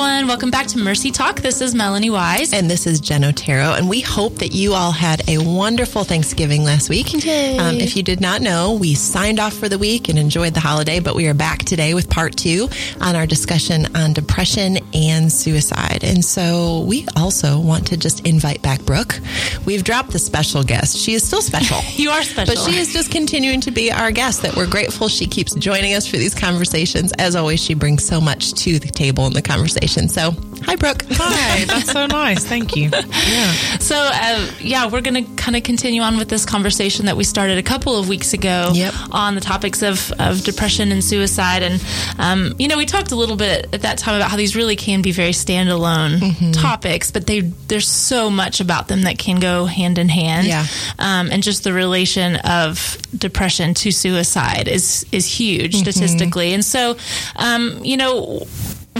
everyone. Welcome back to Mercy Talk. This is Melanie Wise. And this is Jen Otero. And we hope that you all had a wonderful Thanksgiving last week. Um, if you did not know, we signed off for the week and enjoyed the holiday, but we are back today with part two on our discussion on depression and suicide. And so we also want to just invite back Brooke. We've dropped the special guest. She is still special. you are special. But she is just continuing to be our guest that we're grateful she keeps joining us for these conversations. As always, she brings so much to the table in the conversation. So, hi, Brooke. Hi, that's so nice. Thank you. Yeah. So, uh, yeah, we're going to kind of continue on with this conversation that we started a couple of weeks ago yep. on the topics of, of depression and suicide. And, um, you know, we talked a little bit at that time about how these really can be very standalone mm-hmm. topics, but they there's so much about them that can go hand in hand. Yeah. Um, and just the relation of depression to suicide is is huge mm-hmm. statistically. And so, um, you know,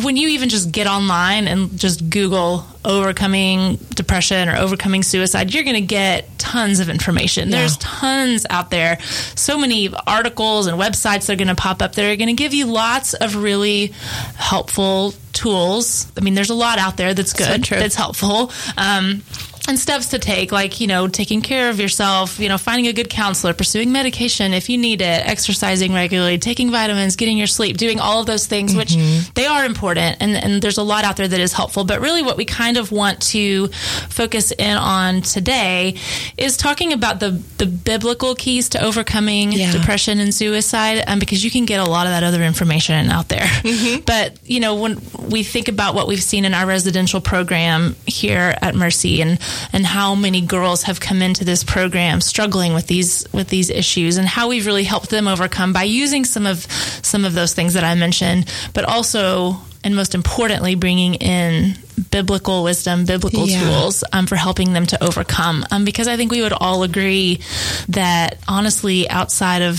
when you even just get online and just Google overcoming depression or overcoming suicide, you're going to get tons of information. Yeah. There's tons out there. So many articles and websites that are going to pop up that are going to give you lots of really helpful tools. I mean, there's a lot out there that's good, so that's helpful. Um, and steps to take, like, you know, taking care of yourself, you know, finding a good counselor, pursuing medication if you need it, exercising regularly, taking vitamins, getting your sleep, doing all of those things, mm-hmm. which they are important. And, and there's a lot out there that is helpful. But really, what we kind of want to focus in on today is talking about the, the biblical keys to overcoming yeah. depression and suicide, um, because you can get a lot of that other information out there. Mm-hmm. But, you know, when we think about what we've seen in our residential program here at Mercy and and how many girls have come into this program struggling with these with these issues and how we've really helped them overcome by using some of some of those things that I mentioned, but also and most importantly, bringing in biblical wisdom, biblical yeah. tools um, for helping them to overcome. Um, because I think we would all agree that honestly, outside of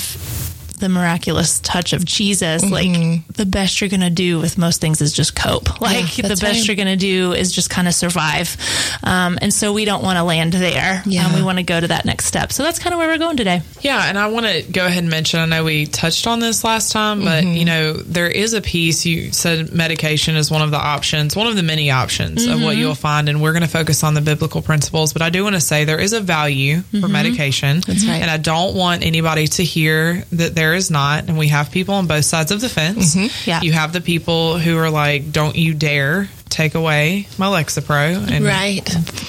the miraculous touch of Jesus, mm-hmm. like the best you're going to do with most things is just cope. Like yeah, the best right. you're going to do is just kind of survive. Um, and so we don't want to land there. Yeah. Um, we want to go to that next step. So that's kind of where we're going today. Yeah. And I want to go ahead and mention, I know we touched on this last time, but mm-hmm. you know, there is a piece you said medication is one of the options, one of the many options mm-hmm. of what mm-hmm. you'll find. And we're going to focus on the biblical principles, but I do want to say there is a value for mm-hmm. medication. That's right. And I don't want anybody to hear that there is not. And we have people on both sides of the fence. Mm-hmm. Yeah. You have the people who are like, don't you dare take away my Lexapro. And right.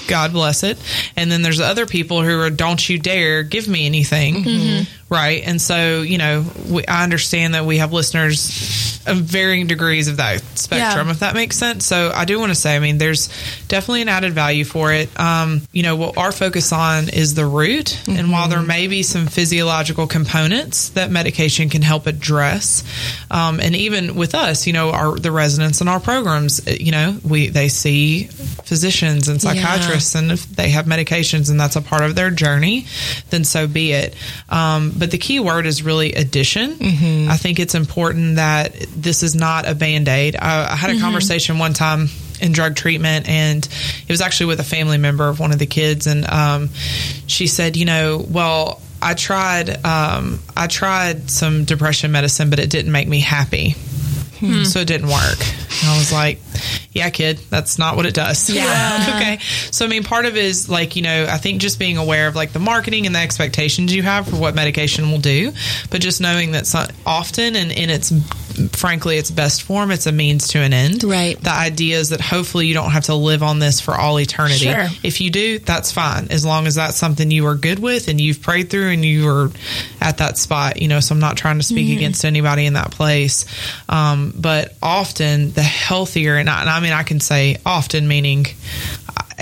God bless it. And then there's other people who are, don't you dare give me anything. Mm-hmm. Right. And so, you know, we, I understand that we have listeners of varying degrees of that spectrum, yeah. if that makes sense. So I do want to say, I mean, there's definitely an added value for it. Um, you know, what our focus on is the root. Mm-hmm. And while there may be some physiological components that medication can help address, um, and even with us, you know, our, the residents in our programs, you know, we, they see physicians and psychiatrists yeah. and if they have medications and that's a part of their journey, then so be it. Um, but the key word is really addition. Mm-hmm. I think it's important that this is not a band aid. I, I, had a mm-hmm. conversation one time in drug treatment, and it was actually with a family member of one of the kids, and um, she said, you know, well. I tried um, I tried some depression medicine, but it didn't make me happy. Hmm. So it didn't work. And I was like, yeah, kid, that's not what it does. Yeah. okay. So, I mean, part of it is like, you know, I think just being aware of like the marketing and the expectations you have for what medication will do, but just knowing that so often and in its, frankly, its best form, it's a means to an end. Right. The idea is that hopefully you don't have to live on this for all eternity. Sure. If you do, that's fine. As long as that's something you are good with and you've prayed through and you are at that spot, you know, so I'm not trying to speak mm-hmm. against anybody in that place. Um, but often the healthier, and I, and I mean, I can say often, meaning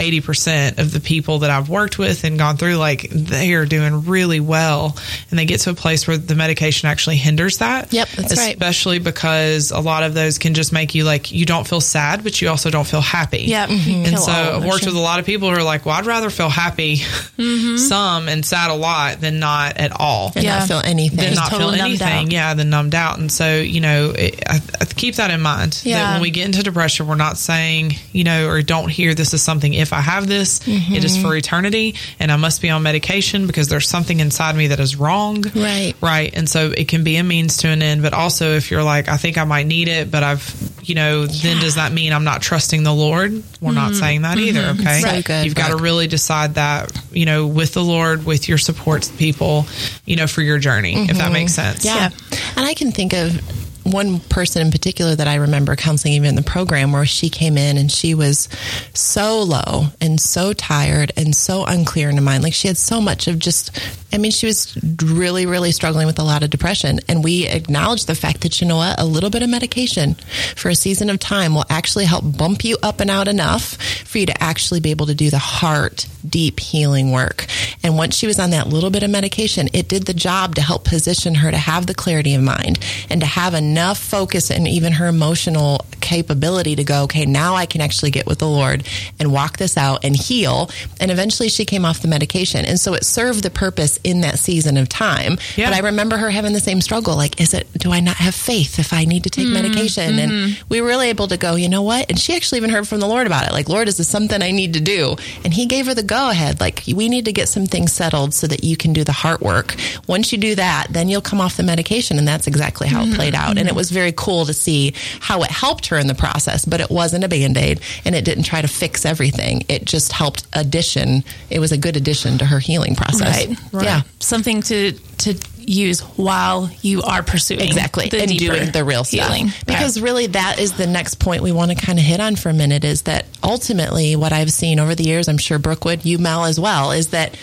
80% of the people that I've worked with and gone through, like they are doing really well. And they get to a place where the medication actually hinders that. Yep, that's especially right. Especially because a lot of those can just make you like, you don't feel sad, but you also don't feel happy. Yeah. Mm-hmm. And so I've worked with a lot of people who are like, well, I'd rather feel happy mm-hmm. some and sad a lot than not at all. And yeah. not feel anything. Than not totally feel anything. Yeah, than numbed out. And so, you know, it, I, I keep that in mind. Yeah. That when we get into depression, we're not saying, you know, or don't hear this is something if I have this, mm-hmm. it is for mm-hmm. eternity and I must be on medication because there's something inside me that is wrong. Right. Right. And so it can be a means to an end. But also, if you're like, I think I might need it, but I've, you know, then does that mean I'm not trusting the Lord? We're not mm-hmm. saying that mm-hmm. either. Okay. So good, You've got to really decide that, you know, with the Lord, with your support people, you know, for your journey, if that makes sense. Yeah. Yeah. And I can think of one person in particular that I remember counseling even in the program where she came in and she was so low and so tired and so unclear in her mind. Like she had so much of just, I mean, she was really, really struggling with a lot of depression. And we acknowledged the fact that, you know what, a little bit of medication for a season of time will actually help bump you up and out enough for you to actually be able to do the heart deep healing work. And once she was on that little bit of medication, it did the job to help position her to have the clarity of mind and to have enough focus and even her emotional capability to go, okay, now I can actually get with the Lord and walk this out and heal. And eventually she came off the medication. And so it served the purpose in that season of time. Yeah. But I remember her having the same struggle. Like, is it, do I not have faith if I need to take mm-hmm. medication? And we were really able to go, you know what? And she actually even heard from the Lord about it. Like, Lord, is this something I need to do? And he gave her the go ahead. Like, we need to get some things settled so that you can do the heart work. Once you do that, then you'll come off the medication. And that's exactly how it played mm-hmm. out. And it was very cool to see how it helped her in the process, but it wasn't a band aid and it didn't try to fix everything. It just helped addition. It was a good addition to her healing process. Right. right. Yeah. Something to to use while you are pursuing exactly the and doing the real stuff healing. because really that is the next point we want to kind of hit on for a minute is that ultimately what i've seen over the years i'm sure Brooke would you mel as well is that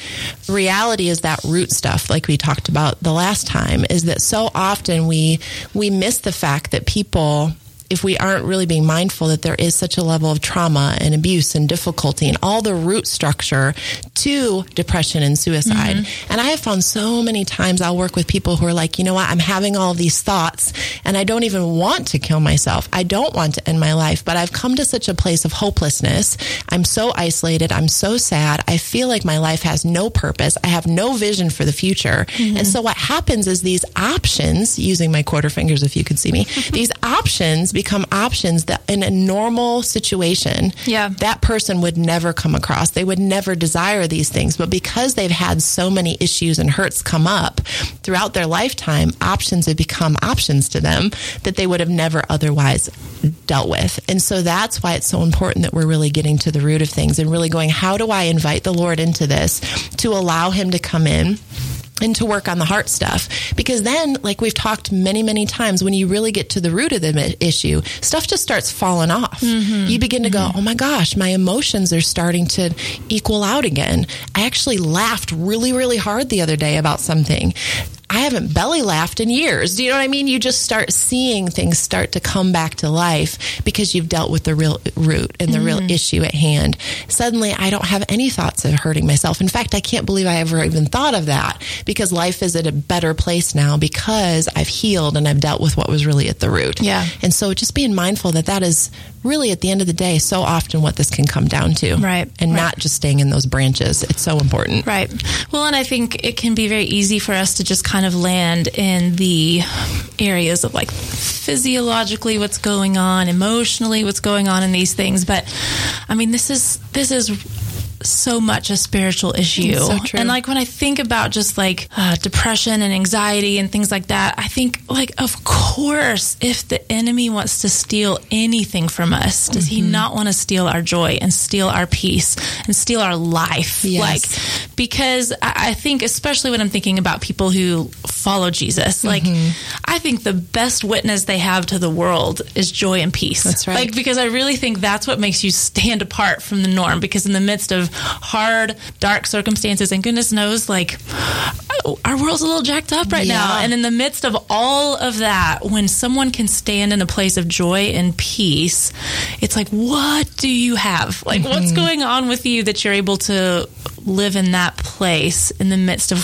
reality is that root stuff like we talked about the last time is that so often we we miss the fact that people if we aren't really being mindful that there is such a level of trauma and abuse and difficulty and all the root structure to depression and suicide. Mm-hmm. And I have found so many times I'll work with people who are like, you know what, I'm having all these thoughts and I don't even want to kill myself. I don't want to end my life, but I've come to such a place of hopelessness. I'm so isolated. I'm so sad. I feel like my life has no purpose. I have no vision for the future. Mm-hmm. And so what happens is these options, using my quarter fingers if you could see me, these options become options that in a normal situation, Yeah. that person would never come across. They would never desire these things. But because they've had so many issues and hurts come up throughout their lifetime, options have become options to them that they would have never otherwise dealt with. And so that's why it's so important that we're really getting to the root of things and really going, how do I invite the Lord into this to allow him to come in? And to work on the heart stuff. Because then, like we've talked many, many times, when you really get to the root of the issue, stuff just starts falling off. Mm-hmm. You begin to go, mm-hmm. oh my gosh, my emotions are starting to equal out again. I actually laughed really, really hard the other day about something. I haven't belly laughed in years. Do you know what I mean? You just start seeing things start to come back to life because you've dealt with the real root and the real mm-hmm. issue at hand. Suddenly, I don't have any thoughts of hurting myself. In fact, I can't believe I ever even thought of that because life is at a better place now because I've healed and I've dealt with what was really at the root. Yeah. And so just being mindful that that is really at the end of the day so often what this can come down to. Right. And Right. not just staying in those branches. It's so important. Right. Well, and I think it can be very easy for us to just kind of land in the areas of like physiologically what's going on, emotionally what's going on in these things. But I mean, this is this is so much a spiritual issue. So. And like when I think about just like uh, depression and anxiety and things like that, I think like of course if the enemy wants to steal anything from us, does Mm-hmm. he not want to steal our joy and steal our peace and steal our life? Yes. Like because I I think especially when I'm thinking about people who follow Jesus, like Mm-hmm. I think the best witness they have to the world is joy and peace. That's right. Like because I really think that's what makes you stand apart from the norm. Because in the midst of hard, dark circumstances, and goodness knows, like oh, our world's a little jacked up right now. And in the midst of all of that, when someone can stand in a place of joy and peace, it's like, what do you have? Like, Mm-hmm. what's going on with you that you're able to live in that place in the midst of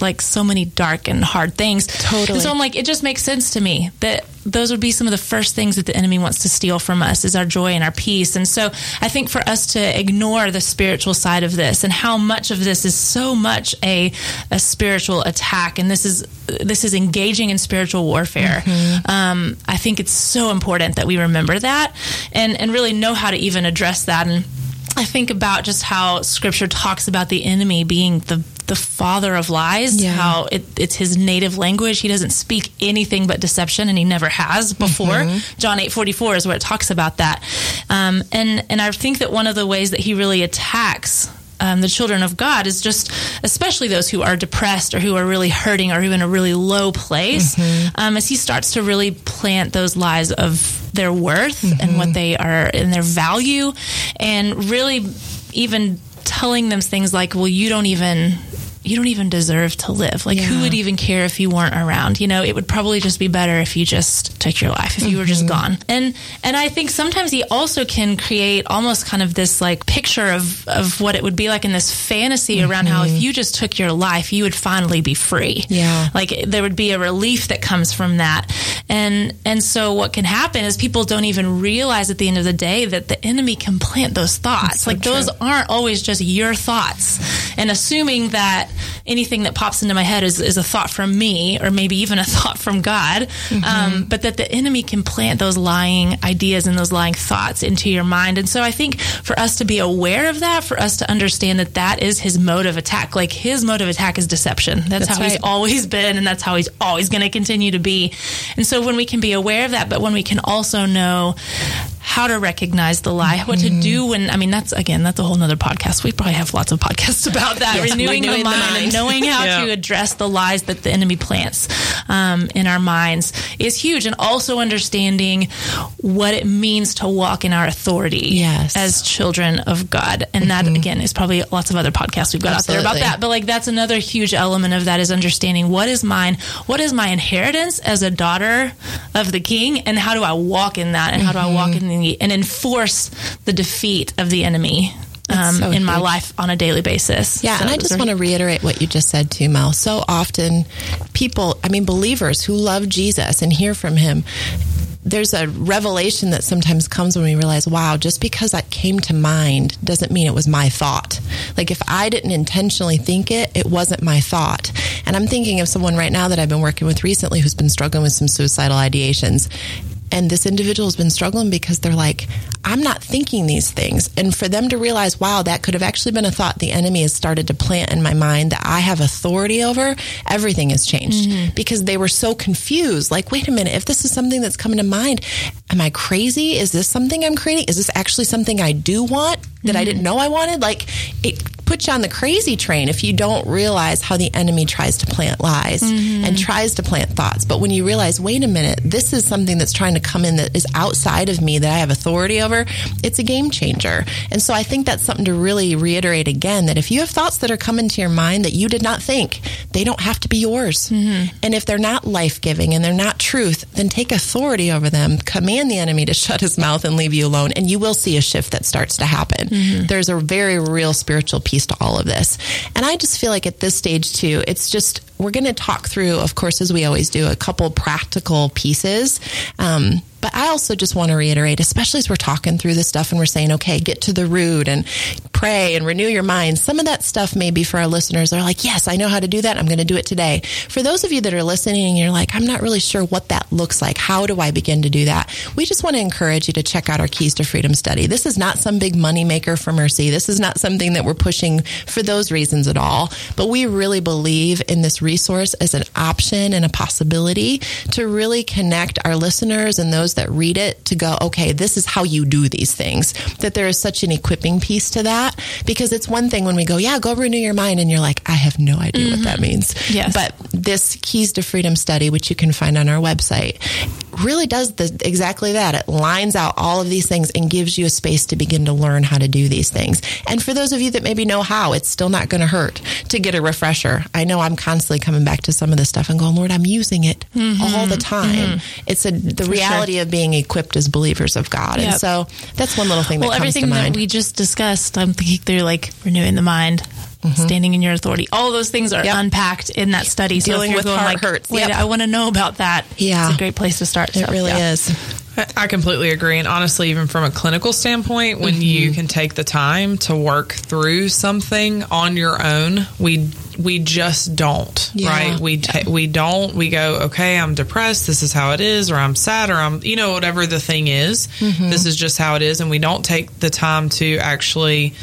like so many dark and hard things? Totally. And so I'm like, it just makes sense to me that those would be some of the first things that the enemy wants to steal from us is our joy and our peace. And so I think for us to ignore the spiritual side of this and how much of this is so much a a spiritual attack and this is this is engaging in spiritual warfare. Um, I think it's so important that we remember that and and really know how to even address that and I think about just how scripture talks about the enemy being the the father of lies, Yeah. how it, it's his native language. He doesn't speak anything but deception, and he never has before. Mm-hmm. John eight forty four is where it talks about that, um, and and I think that one of the ways that he really attacks. Um, the children of God is just, especially those who are depressed or who are really hurting or who are in a really low place, um, as he starts to really plant those lies of their worth and what they are and their value, and really even telling them things like, well, you don't even. You don't even deserve to live. Like, who would even care if you weren't around? You know, it would probably just be better if you just took your life, if you were just mm-hmm. gone. And and I think sometimes he also can create almost kind of this like picture of of what it would be like in this fantasy around how if mm-hmm. you just took your life, you would finally be free. Yeah. Like there would be a relief that comes from that. And and so what can happen is people don't even realize at the end of the day that the enemy can plant those thoughts. so like those aren't always just your thoughts. And assuming that anything that pops into my head is, is a thought from me or maybe even a thought from God, um, but that the enemy can plant those lying ideas and those lying thoughts into your mind. And so I think for us to be aware of that, for us to understand that that is his mode of attack, like his mode of attack is deception. That's, That's how he's always been, and that's how he's always going to continue to be. And so when we can be aware of that, but when we can also know how to recognize the lie, what Mm-hmm. to do when, I mean, that's again, that's a whole nother podcast. We probably have lots of podcasts about that. Yes, renewing, renewing the the mind, mind. and knowing how Yeah. to address the lies that the enemy plants um, in our minds is huge. And also understanding what it means to walk in our authority Yes. as children of God. And that, again, is probably lots of other podcasts we've got out there about that. But like that's another huge element of that is understanding what is mine, what is my inheritance as a daughter of the King, and how do I walk in that, and how do I walk in the and enforce the defeat of the enemy um, so in my huge. life on a daily basis. Yeah, So and I just are- want to reiterate what you just said too, Mel. So often, people, I mean, believers who love Jesus and hear from him, there's a revelation that sometimes comes when we realize, wow, just because that came to mind doesn't mean it was my thought. Like if I didn't intentionally think it, it wasn't my thought. And I'm thinking of someone right now that I've been working with recently who's been struggling with some suicidal ideations. And this individual has been struggling because they're like, I'm not thinking these things. And for them to realize, wow, that could have actually been a thought the enemy has started to plant in my mind that I have authority over, everything has changed mm-hmm. because they were so confused. Like, wait a minute, if this is something that's coming to mind, am I crazy? Is this something I'm creating? Is this actually something I do want that I mm-hmm. didn't know I wanted? Like, it puts you on the crazy train if you don't realize how the enemy tries to plant lies mm-hmm. and tries to plant thoughts. But when you realize, wait a minute, this is something that's trying to come in that is outside of me that I have authority over, it's a game changer. And so I think that's something to really reiterate again that if you have thoughts that are coming to your mind that you did not think, they don't have to be yours. And if they're not life giving and they're not truth, then take authority over them, command the enemy to shut his mouth and leave you alone, and you will see a shift that starts to happen. There's a very real spiritual piece to all of this. And I just feel like at this stage, too, it's just, we're going to talk through, of course, as we always do, a couple practical pieces. Um, but I also just want to reiterate, especially as we're talking through this stuff and we're saying, okay, get to the root and pray and renew your mind. Some of that stuff maybe for our listeners are like, yes, I know how to do that. I'm going to do it today. For those of you that are listening and you're like, I'm not really sure what that looks like. How do I begin to do that? We just want to encourage you to check out our Keys to Freedom study. This is not some big money maker for Mercy. This is not something that we're pushing for those reasons at all. But we really believe in this resource as an option and a possibility to really connect our listeners and those that read it to go, okay, this is how you do these things. That there is such an equipping piece to that because it's one thing when we go, yeah, go renew your mind, and you're like, I have no idea what that mm-hmm. means. Yes. But this Keys to Freedom study, which you can find on our website, really does the, exactly that. It lines out all of these things and gives you a space to begin to learn how to do these things. And for those of you that maybe know how, it's still not going to hurt to get a refresher. I know I'm constantly coming back to some of this stuff and going, Lord, I'm using it mm-hmm. all the time. Mm-hmm. It's a, the reality of being equipped as believers of God. And so that's one little thing well, that comes everything to mind. that we just discussed, I'm thinking through like renewing the mind, standing in your authority. All those things are Mm-hmm. Yep. unpacked in that study. So if Dealing you're with going heart like, hurts. Wait, Yep. I want to know about that. Yeah. it's a great place to start. it So, really yeah. is. I- I completely agree. And honestly, even from a clinical standpoint, when you can take the time to work through something on your own, we we just don't, Yeah. right? We ta- we don't. We go, okay, I'm depressed. This is how it is, or I'm sad, or I'm, you know, whatever the thing is. This is just how it is, and we don't take the time to actually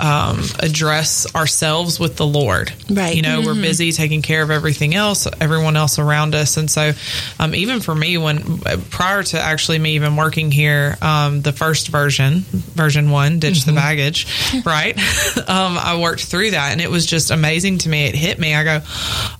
um, address ourselves with the Lord. Right. You know, we're busy taking care of everything else, everyone else around us. And so, um, even for me, when prior to actually me even working here, um, the first version, version one, ditch the baggage, right? um, I worked through that and it was just amazing to me. It hit me. I go,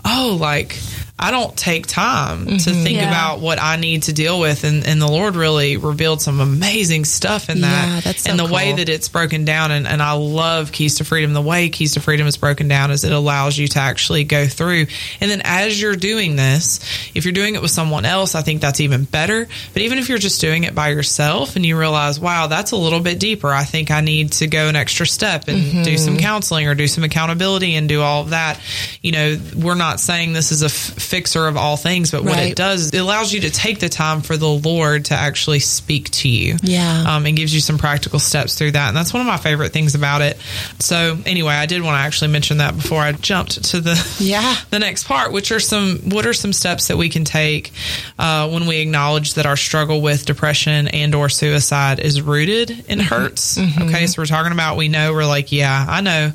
oh, like, I don't take time to mm-hmm. think Yeah. about what I need to deal with. And, and the Lord really revealed some amazing stuff in that. Yeah, so and the way that it's broken down. And, and I love Keys to Freedom. The way Keys to Freedom is broken down is it allows you to actually go through. And then as you're doing this, if you're doing it with someone else, I think that's even better. But even if you're just doing it by yourself and you realize, wow, that's a little bit deeper. I think I need to go an extra step and mm-hmm. do some counseling or do some accountability and do all of that. You know, we're not saying this is a f- fixer of all things, but what Right. it does, it allows you to take the time for the Lord to actually speak to you Yeah. um, and gives you some practical steps through that. And that's one of my favorite things about it. So anyway, I did want to actually mention that before I jumped to the Yeah. the next part, which are some what are some steps that we can take uh, when we acknowledge that our struggle with depression and or suicide is rooted in hurts. Okay, so we're talking about we know we're like, yeah, I know,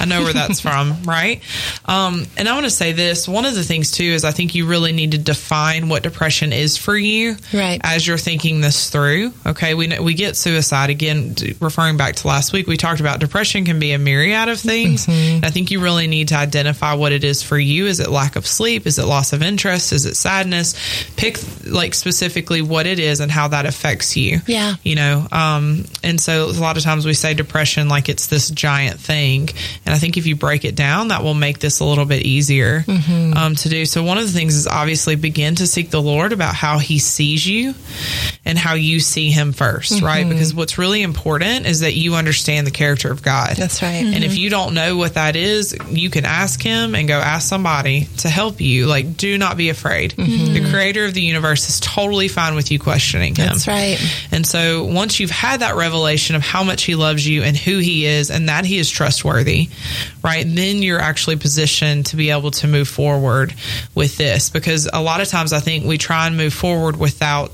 I know where that's from, right? Um, and I want to say this. One of the things too is I think you really need to define what depression is for you, Right. As you're thinking this through. Okay, we we get suicide again. Referring back to last week, we talked about depression can be a myriad of things. Mm-hmm. I think you really need to identify what it is for you. Is it lack of sleep? Is it loss of interest? Is it sadness? Pick like specifically what it is and how that affects you. Yeah. You know, um, and so a lot of times we say depression like it's this giant thing. And I think if you break it down, that will make this a little bit easier Mm-hmm. um, to do. So one of the things is obviously begin to seek the Lord about how he sees you and how you see him 1st right? Mm-hmm. Because what's really important is that you understand the character of God. That's right. And if you don't know what that is, you can ask him and go ask somebody to help you. Like, do not be afraid. The creator of the universe is totally fine with you questioning him. That's right. And so once you've had that revelation of how much he loves you and who he is and that he is trustworthy, right? Then you're actually positioned to be able to move forward with this because a lot of times I think we try and move forward without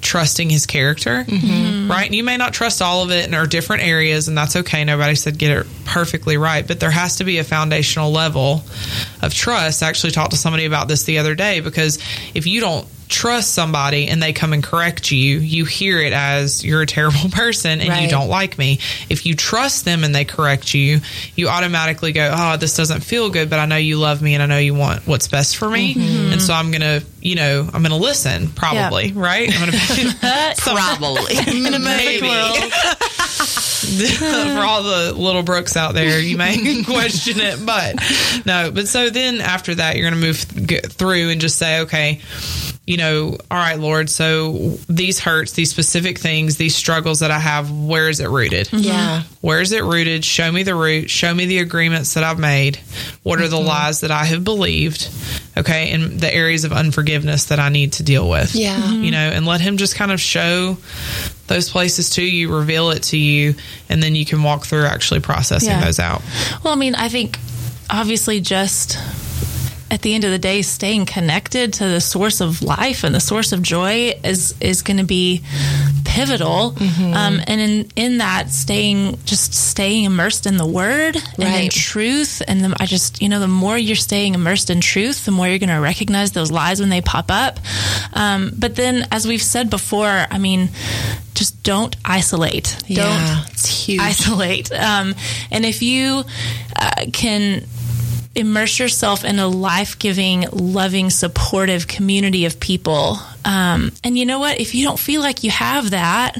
trusting his character, mm-hmm. right? And you may not trust all of it and there are different areas and that's okay. Nobody said get it perfectly right, but there has to be a foundational level of trust. I actually talked to somebody about this the other day because if you don't trust somebody and they come and correct you, you hear it as you're a terrible person and you don't like me. If you trust them and they correct you, you automatically go, Oh, this doesn't feel good, but I know you love me and I know you want what's best for me. And so I'm going to, you know, I'm going to listen probably, right? I'm going to Probably. maybe for all the little Brookes out there you may question it but no but so then after that you're going to move get through and just say okay you know all right lord so these hurts these specific things these struggles that i have where is it rooted mm-hmm. Yeah. where is it rooted show me the root show me the agreements that i've made what are the mm-hmm. lies that i have believed okay and the areas of unforgiveness that i need to deal with Yeah. you know, and let him just kind of show those places to you, reveal it to you, and then you can walk through actually processing Yeah. those out. Well, I mean, I think obviously just at the end of the day, staying connected to the source of life and the source of joy is is going to be pivotal. Um, and in in that, staying just staying immersed in the Word and in truth. And the, I just you know, the more you're staying immersed in truth, the more you're going to recognize those lies when they pop up. Um, but then, as we've said before, I mean, just don't isolate. Yeah. Don't It's huge. isolate. Um, and if you uh, can immerse yourself in a life giving, loving, supportive community of people, um, and you know what? If you don't feel like you have that,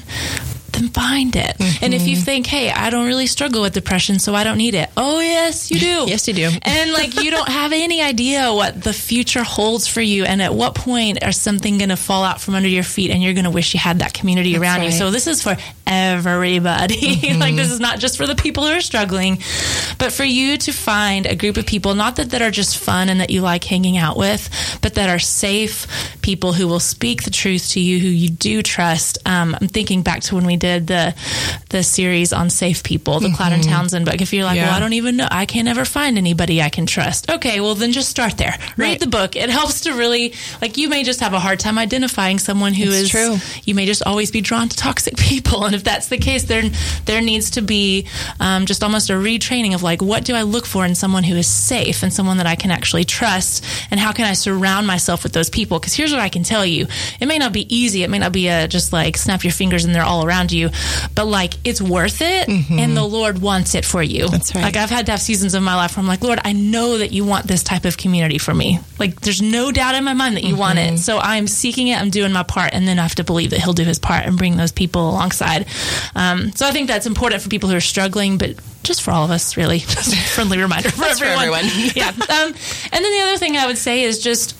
then find it. And if you Mm-hmm. think, hey, I don't really struggle with depression, so I don't need it. Oh, yes, you do. Yes, you do. And like you don't have any idea what the future holds for you, and at what point are something going to fall out from under your feet, and you're going to wish you had that community around you. So this is for everybody. like this is not just for the people who are struggling, but for you to find a group of people, not that that are just fun and that you like hanging out with, but that are safe people who will speak the truth to you, who you do trust. Um, I'm thinking back to when we did the the series on safe people, the Cloud and Townsend book. If you're like, Yeah. well, I don't even know, I can't ever find anybody I can trust. Okay, well then just start there. Read Right. the book. It helps to really like you may just have a hard time identifying someone who is It's true. You may just always be drawn to toxic people, and if that's the case, there there needs to be um, just almost a retraining of like, what do I look for in someone who is safe and someone that I can actually trust, and how can I surround myself with those people? Because here's what I can tell you: it may not be easy. It may not be a just like snap your fingers and they're all around you, but like it's worth it, and the Lord wants it for you. Mm-hmm. That's right. Like I've had to have seasons of my life where I'm like, Lord, I know that you want this type of community for me. Like there's no doubt in my mind that you want Mm-hmm. it. So I'm seeking it. I'm doing my part, and then I have to believe that He'll do His part and bring those people alongside. Um, so I think that's important for people who are struggling, but just for all of us, really. Just a friendly reminder for That's for everyone. everyone. yeah. Um, and then the other thing I would say is just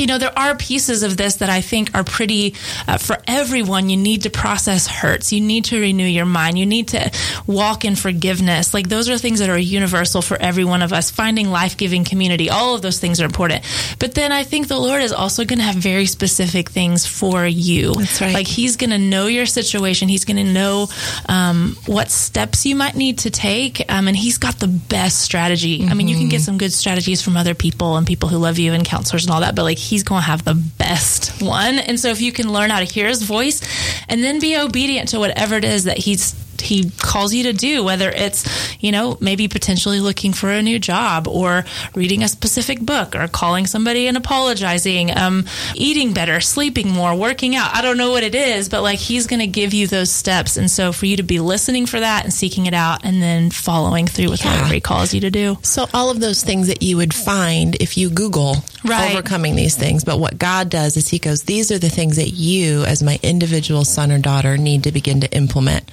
you know, there are pieces of this that I think are pretty uh, for everyone. You need to process hurts. You need to renew your mind. You need to walk in forgiveness. Like those are things that are universal for every one of us. Finding life giving community, all of those things are important. But then I think the Lord is also going to have very specific things for you. That's right. Like He's going to know your situation. He's going to know um, what steps you might need to take. Um, and He's got the best strategy. I mean, you can get some good strategies from other people and people who love you and counselors and all that, but like He's going to have the best one. And so if you can learn how to hear His voice and then be obedient to whatever it is that He's he calls you to do, whether it's, you know, maybe potentially looking for a new job or reading a specific book or calling somebody and apologizing, um, eating better, sleeping more, working out. I don't know what it is, but like he's going to give you those steps. And so for you to be listening for that and seeking it out and then following through with Yeah. whatever he calls you to do. So all of those things that you would find if you Google Right. overcoming these things. But what God does is he goes, these are the things that you as my individual son or daughter need to begin to implement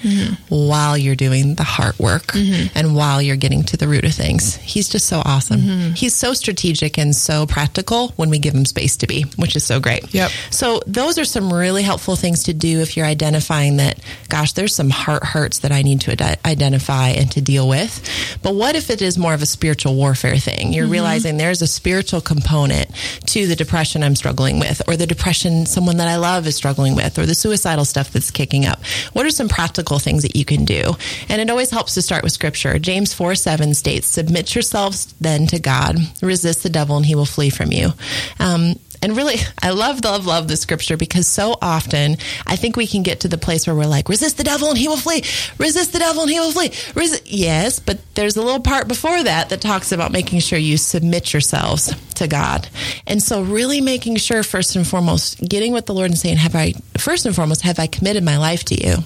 while you're doing the heart work mm-hmm. and while you're getting to the root of things. He's just so awesome. Mm-hmm. He's so strategic and so practical when we give him space to be, which is so great. Yep. So those are some really helpful things to do if you're identifying that, gosh, there's some heart hurts that I need to ide- identify and to deal with. But what if it is more of a spiritual warfare thing? You're mm-hmm. realizing there's a spiritual component to the depression I'm struggling with, or the depression someone that I love is struggling with, or the suicidal stuff that's kicking up. What are some practical things that you can do? And it always helps to start with scripture. James 4 7 states, Submit yourselves then to God, resist the devil, and he will flee from you. Um, and really, I love, love, love the scripture because so often I think we can get to the place where we're like, resist the devil and he will flee. Resist the devil and he will flee. Resi-. Yes, but there's a little part before that that talks about making sure you submit yourselves to God. And so, really making sure, first and foremost, getting with the Lord and saying, Have I, first and foremost, have I committed my life to you?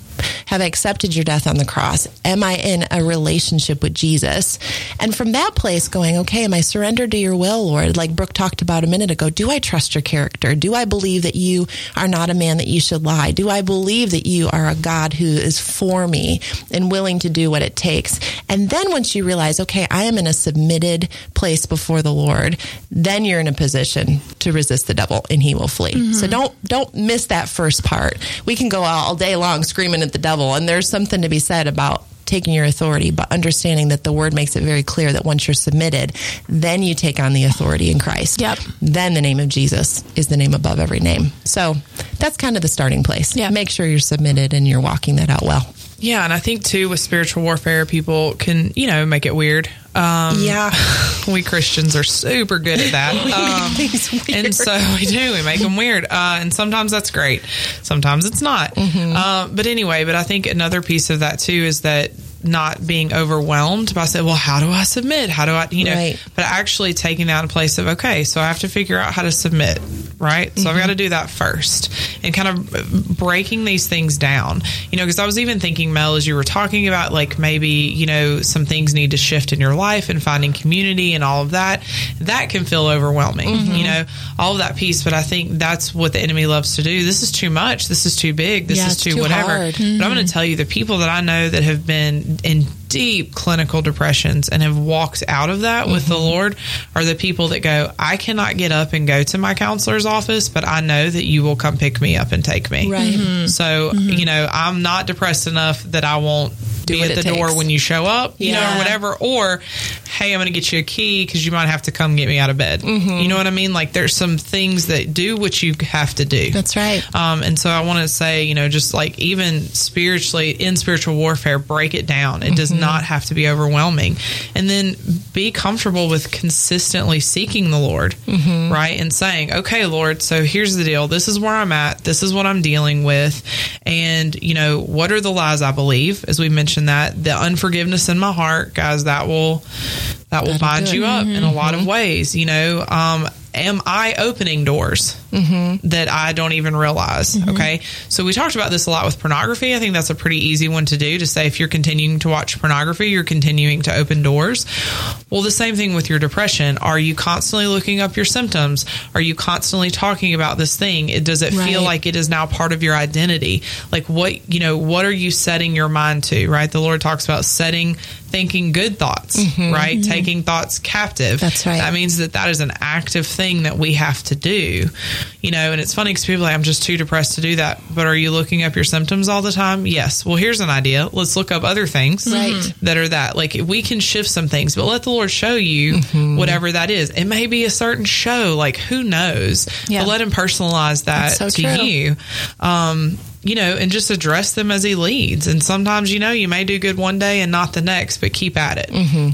Have I accepted your death on the cross? Am I in a relationship with Jesus? And from that place, going, okay, am I surrendered to your will, Lord? Like Brooke talked about a minute ago, do I trust your character? Do I believe that you are not a man that you should lie? Do I believe that you are a God who is for me and willing to do what it takes? And then once you realize, okay, I am in a submitted place before the Lord, then you're in a position to resist the devil and he will flee. Mm-hmm. So don't don't miss that first part. We can go all day long screaming at the devil and there's something to be said about taking your authority, but understanding that the word makes it very clear that once you're submitted, then you take on the authority in Christ. Yep. Then the name of Jesus is the name above every name. So that's kind of the starting place. Yeah. Make sure you're submitted and you're walking that out well. Yeah, and I think too with spiritual warfare, people can you know make it weird. Um, Yeah. we Christians are super good at that. Um, things weird. and so we do. We make them weird, uh, and sometimes that's great. Sometimes it's not. Uh, but anyway, but I think another piece of that too is that not being overwhelmed by saying, "Well, how do I submit? How do I?" You know, Right. but actually taking that a place of okay, so I have to figure out how to submit, right? So I've mm-hmm. got to do that first, and kind of breaking these things down. You know, because I was even thinking, Mel, as you were talking about, like maybe you know some things need to shift in your life and finding community and all of that. That can feel overwhelming. Mm-hmm. You know, all of that piece. But I think that's what the enemy loves to do. This is too much. This is too big. This Yeah, is too, too whatever. hard. But I'm going to mm-hmm. tell you, the people that I know that have been in deep clinical depressions and have walked out of that with the Lord are the people that go, I cannot get up and go to my counselor's office, but I know that you will come pick me up and take me. Right. Mhm. So, you know, I'm not depressed enough that I won't Do be at the door takes. when you show up, you know, or whatever. Or, hey, I'm going to get you a key because you might have to come get me out of bed. Mm-hmm. You know what I mean? Like there's some things that do what you have to do. That's right. Um, and so I want to say, you know, just like even spiritually in spiritual warfare, break it down. It does mm-hmm. not have to be overwhelming. And then be comfortable with consistently seeking the Lord, mm-hmm. right? And saying, okay, Lord, so here's the deal. This is where I'm at. This is what I'm dealing with. And, you know, what are the lies I believe? As we mentioned that, the unforgiveness in my heart, guys, that will, that will bind do it. you up in a lot of ways, you know. Um, am I opening doors mm-hmm. that I don't even realize? Mm-hmm. Okay. So we talked about this a lot with pornography. I think that's a pretty easy one to do to say if you're continuing to watch pornography, you're continuing to open doors. Well, the same thing with your depression. Are you constantly looking up your symptoms? Are you constantly talking about this thing? It, does it feel like it is now part of your identity? Like what, you know, what are you setting your mind to, right? The Lord talks about setting, thinking good thoughts, mm-hmm. right? Mm-hmm. Taking thoughts captive. That's right. That means that that is an active thing that we have to do, you know. And it's funny because people are like, I'm just too depressed to do that. But are you looking up your symptoms all the time? Yes. Well, here's an idea. Let's look up other things Right. Mm-hmm. that are that. Like we can shift some things, but let the Lord show you whatever that is. It may be a certain show. Like who knows? Yeah. But let Him personalize that so to true. you. Um, you know, and just address them as he leads. And sometimes, you know, you may do good one day and not the next, but keep at it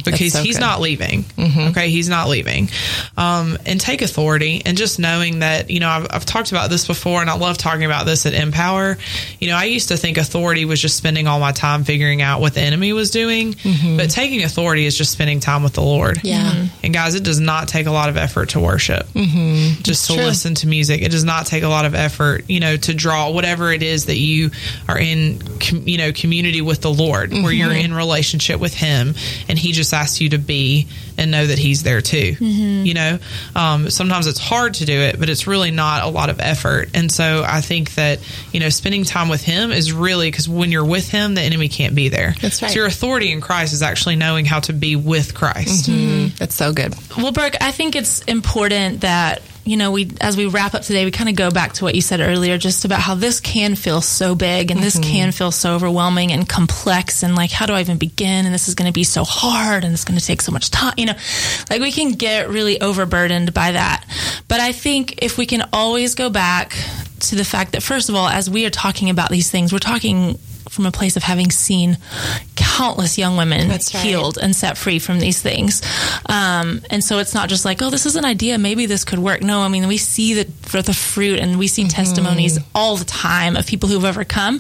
because so he's not leaving. Okay. He's not leaving. Um, and take authority and just knowing that, you know, I've, I've talked about this before and I love talking about this at Empower. You know, I used to think authority was just spending all my time figuring out what the enemy was doing, but taking authority is just spending time with the Lord. Yeah. And guys, it does not take a lot of effort to worship. Mm-hmm. Just to true. listen to music. It does not take a lot of effort, you know, to draw whatever it is that you are in, com- you know, community with the Lord, where you're mm-hmm. in relationship with Him, and He just asks you to be and know that He's there too. Mm-hmm. You know, um, sometimes it's hard to do it, but it's really not a lot of effort. And so I think that you know, spending time with Him is really because when you're with Him, the enemy can't be there. That's right. So your authority in Christ is actually knowing how to be with Christ. Mm-hmm. That's so good. Well, Brooke, I think it's important that you know we as we wrap up today, we kind of go back to what you said earlier, just about how this can feel so big and this mm-hmm. can feel so overwhelming and complex, and like how do I even begin? And this is going to be so hard, and it's going to take so much time. You know, like we can get really overburdened by that. But I think if we can always go back to the fact that first of all, as we are talking about these things, we're talking from a place of having seen countless young women right. healed and set free from these things. Um, and so it's not just like, oh, this is an idea. Maybe this could work. No, I mean, we see the, the fruit and we see Mm-hmm. testimonies all the time of people who've overcome.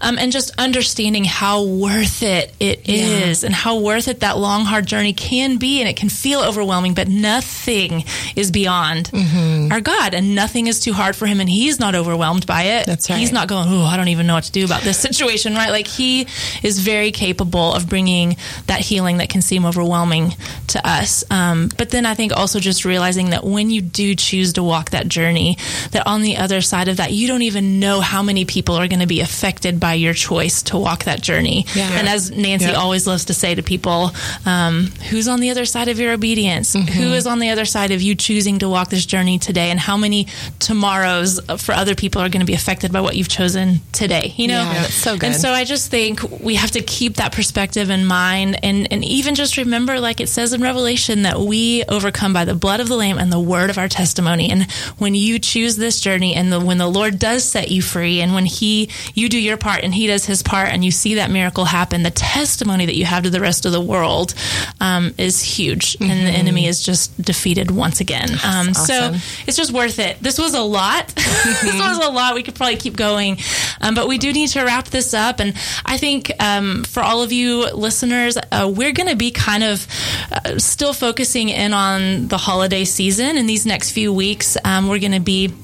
Um, and just understanding how worth it it is Yeah. and how worth it that long, hard journey can be. And it can feel overwhelming, but nothing is beyond Mm-hmm. our God and nothing is too hard for him. And he's not overwhelmed by it. That's right. He's not going, oh, I don't even know what to do about this situation, right? Like he is very capable of bringing that healing that can seem overwhelming to us. Um, but then I think also just realizing that when you do choose to walk that journey, that on the other side of that, you don't even know how many people are going to be affected by your choice to walk that journey. Yeah. And as Nancy Yeah. always loves to say to people, um, who's on the other side of your obedience? Who is on the other side of you choosing to walk this journey today? And how many tomorrows for other people are going to be affected by what you've chosen today? You know? Yeah, that's so good. And so I just think we have to keep that perspective in mind and, and even just remember, like it says in Revelation, that we overcome by the blood of the Lamb and the word of our testimony. And when you choose this journey and the, when the Lord does set you free and when He, you do your part and He does His part and you see that miracle happen, the testimony that you have to the rest of the world um, is huge. And the enemy is just defeated once again. Um, So it's just worth it. This was a lot. this was a lot. We could probably keep going, um, but we do need to wrap this up. And I think um, for all of you listeners, uh, we're going to be kind of uh, still focusing in on the holiday season. In these next few weeks, um, we're going to be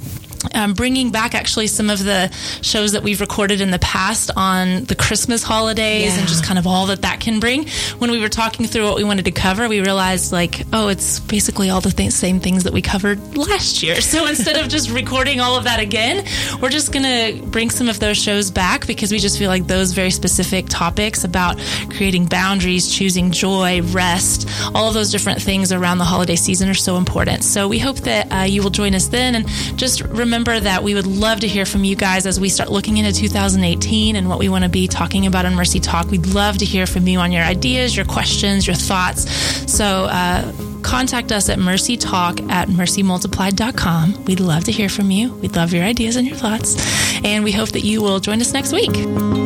um, bringing back actually some of the shows that we've recorded in the past on the Christmas holidays Yeah. and just kind of all that that can bring. When we were talking through what we wanted to cover, we realized like, oh, it's basically all the th- same things that we covered last year. So instead of just recording all of that again, we're just going to bring some of those shows back because we just feel like those very specific topics about creating boundaries, choosing joy, rest, all of those different things around the holiday season are so important. So we hope that uh, you will join us then and just remember remember that we would love to hear from you guys as we start looking into 2018 and what we want to be talking about on Mercy Talk. We'd love to hear from you on your ideas, your questions, your thoughts. So, uh, contact us at mercytalk at mercymultiplied.com. We'd love to hear from you. We'd love your ideas and your thoughts. And we hope that you will join us next week.